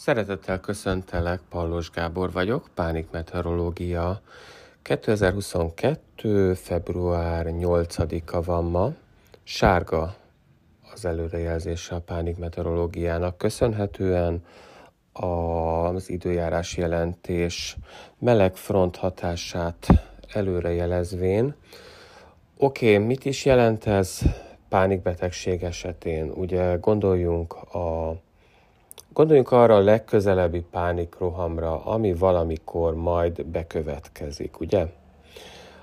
Szeretettel köszöntelek, Pallos Gábor vagyok, Pánik Meteorológia. 2022. február 8-a van ma. Sárga az előrejelzése a Pánik Meteorológiának köszönhetően az időjárás jelentés meleg front hatását előrejelezvén. Oké, okay, mit is jelent ez pánikbetegség esetén? Ugye gondoljunk a Gondoljunk arra a legközelebbi pánikrohamra, ami valamikor majd bekövetkezik, ugye?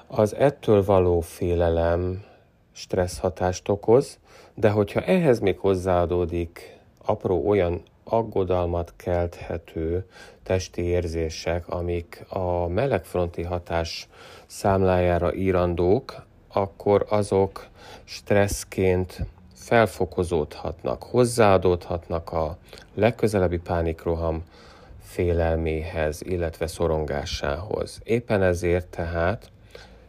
Az ettől való félelem stressz hatást okoz, de hogyha ehhez még hozzáadódik apró olyan aggodalmat kelthető testi érzések, amik a melegfronti hatás számlájára írandók, akkor azok stresszként felfokozódhatnak, hozzáadódhatnak a legközelebbi pánikroham félelméhez, illetve szorongásához. Éppen ezért tehát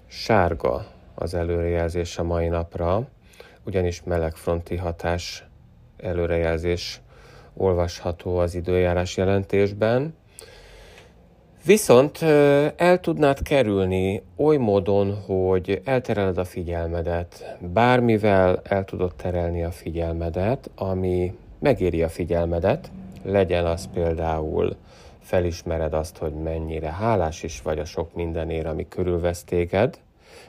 sárga az előrejelzés a mai napra, ugyanis melegfronti hatás előrejelzés olvasható az időjárás jelentésben, Viszont el tudnád kerülni oly módon, hogy eltereled a figyelmedet, bármivel el tudod terelni a figyelmedet, ami megéri a figyelmedet, legyen az például felismered azt, hogy mennyire hálás is vagy a sok mindenért, ami körülvesz téged,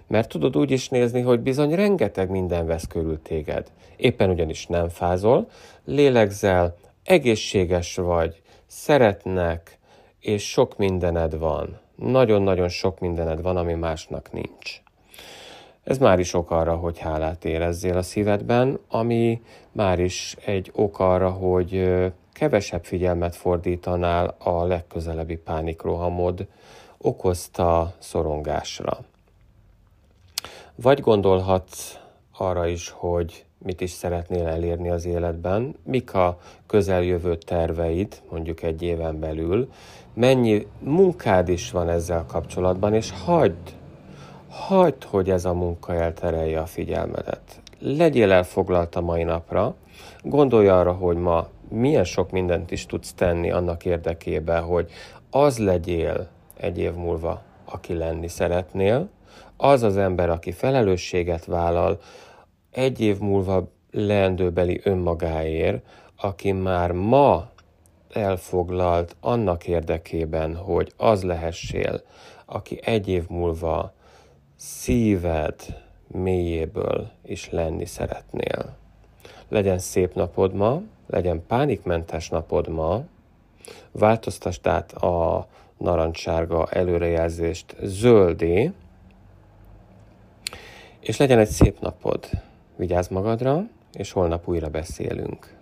mert tudod úgy is nézni, hogy bizony rengeteg minden vesz körül téged. Éppen ugyanis nem fázol, lélegzel, egészséges vagy, szeretnek, és sok mindened van. Nagyon-nagyon sok mindened van, ami másnak nincs. Ez már is ok arra, hogy hálát érezzél a szívedben, ami már is egy ok arra, hogy kevesebb figyelmet fordítanál a legközelebbi pánikrohamod okozta szorongásra. Vagy gondolhatsz arra is, hogy mit is szeretnél elérni az életben, mik a közeljövő terveid, mondjuk egy éven belül, mennyi munkád is van ezzel kapcsolatban, és hagyd, hagyd, hogy ez a munka elterelje a figyelmedet. Legyél elfoglalt a mai napra, gondolj arra, hogy ma milyen sok mindent is tudsz tenni annak érdekében, hogy az legyél egy év múlva, aki lenni szeretnél, az az ember, aki felelősséget vállal, egy év múlva leendőbeli önmagáért, aki már ma elfoglalt annak érdekében, hogy az lehessél, aki egy év múlva szíved mélyéből is lenni szeretnél. Legyen szép napod ma, legyen pánikmentes napod ma, változtasd át a narancssárga előrejelzést zöldé, és legyen egy szép napod. Vigyázz magadra, és holnap újra beszélünk.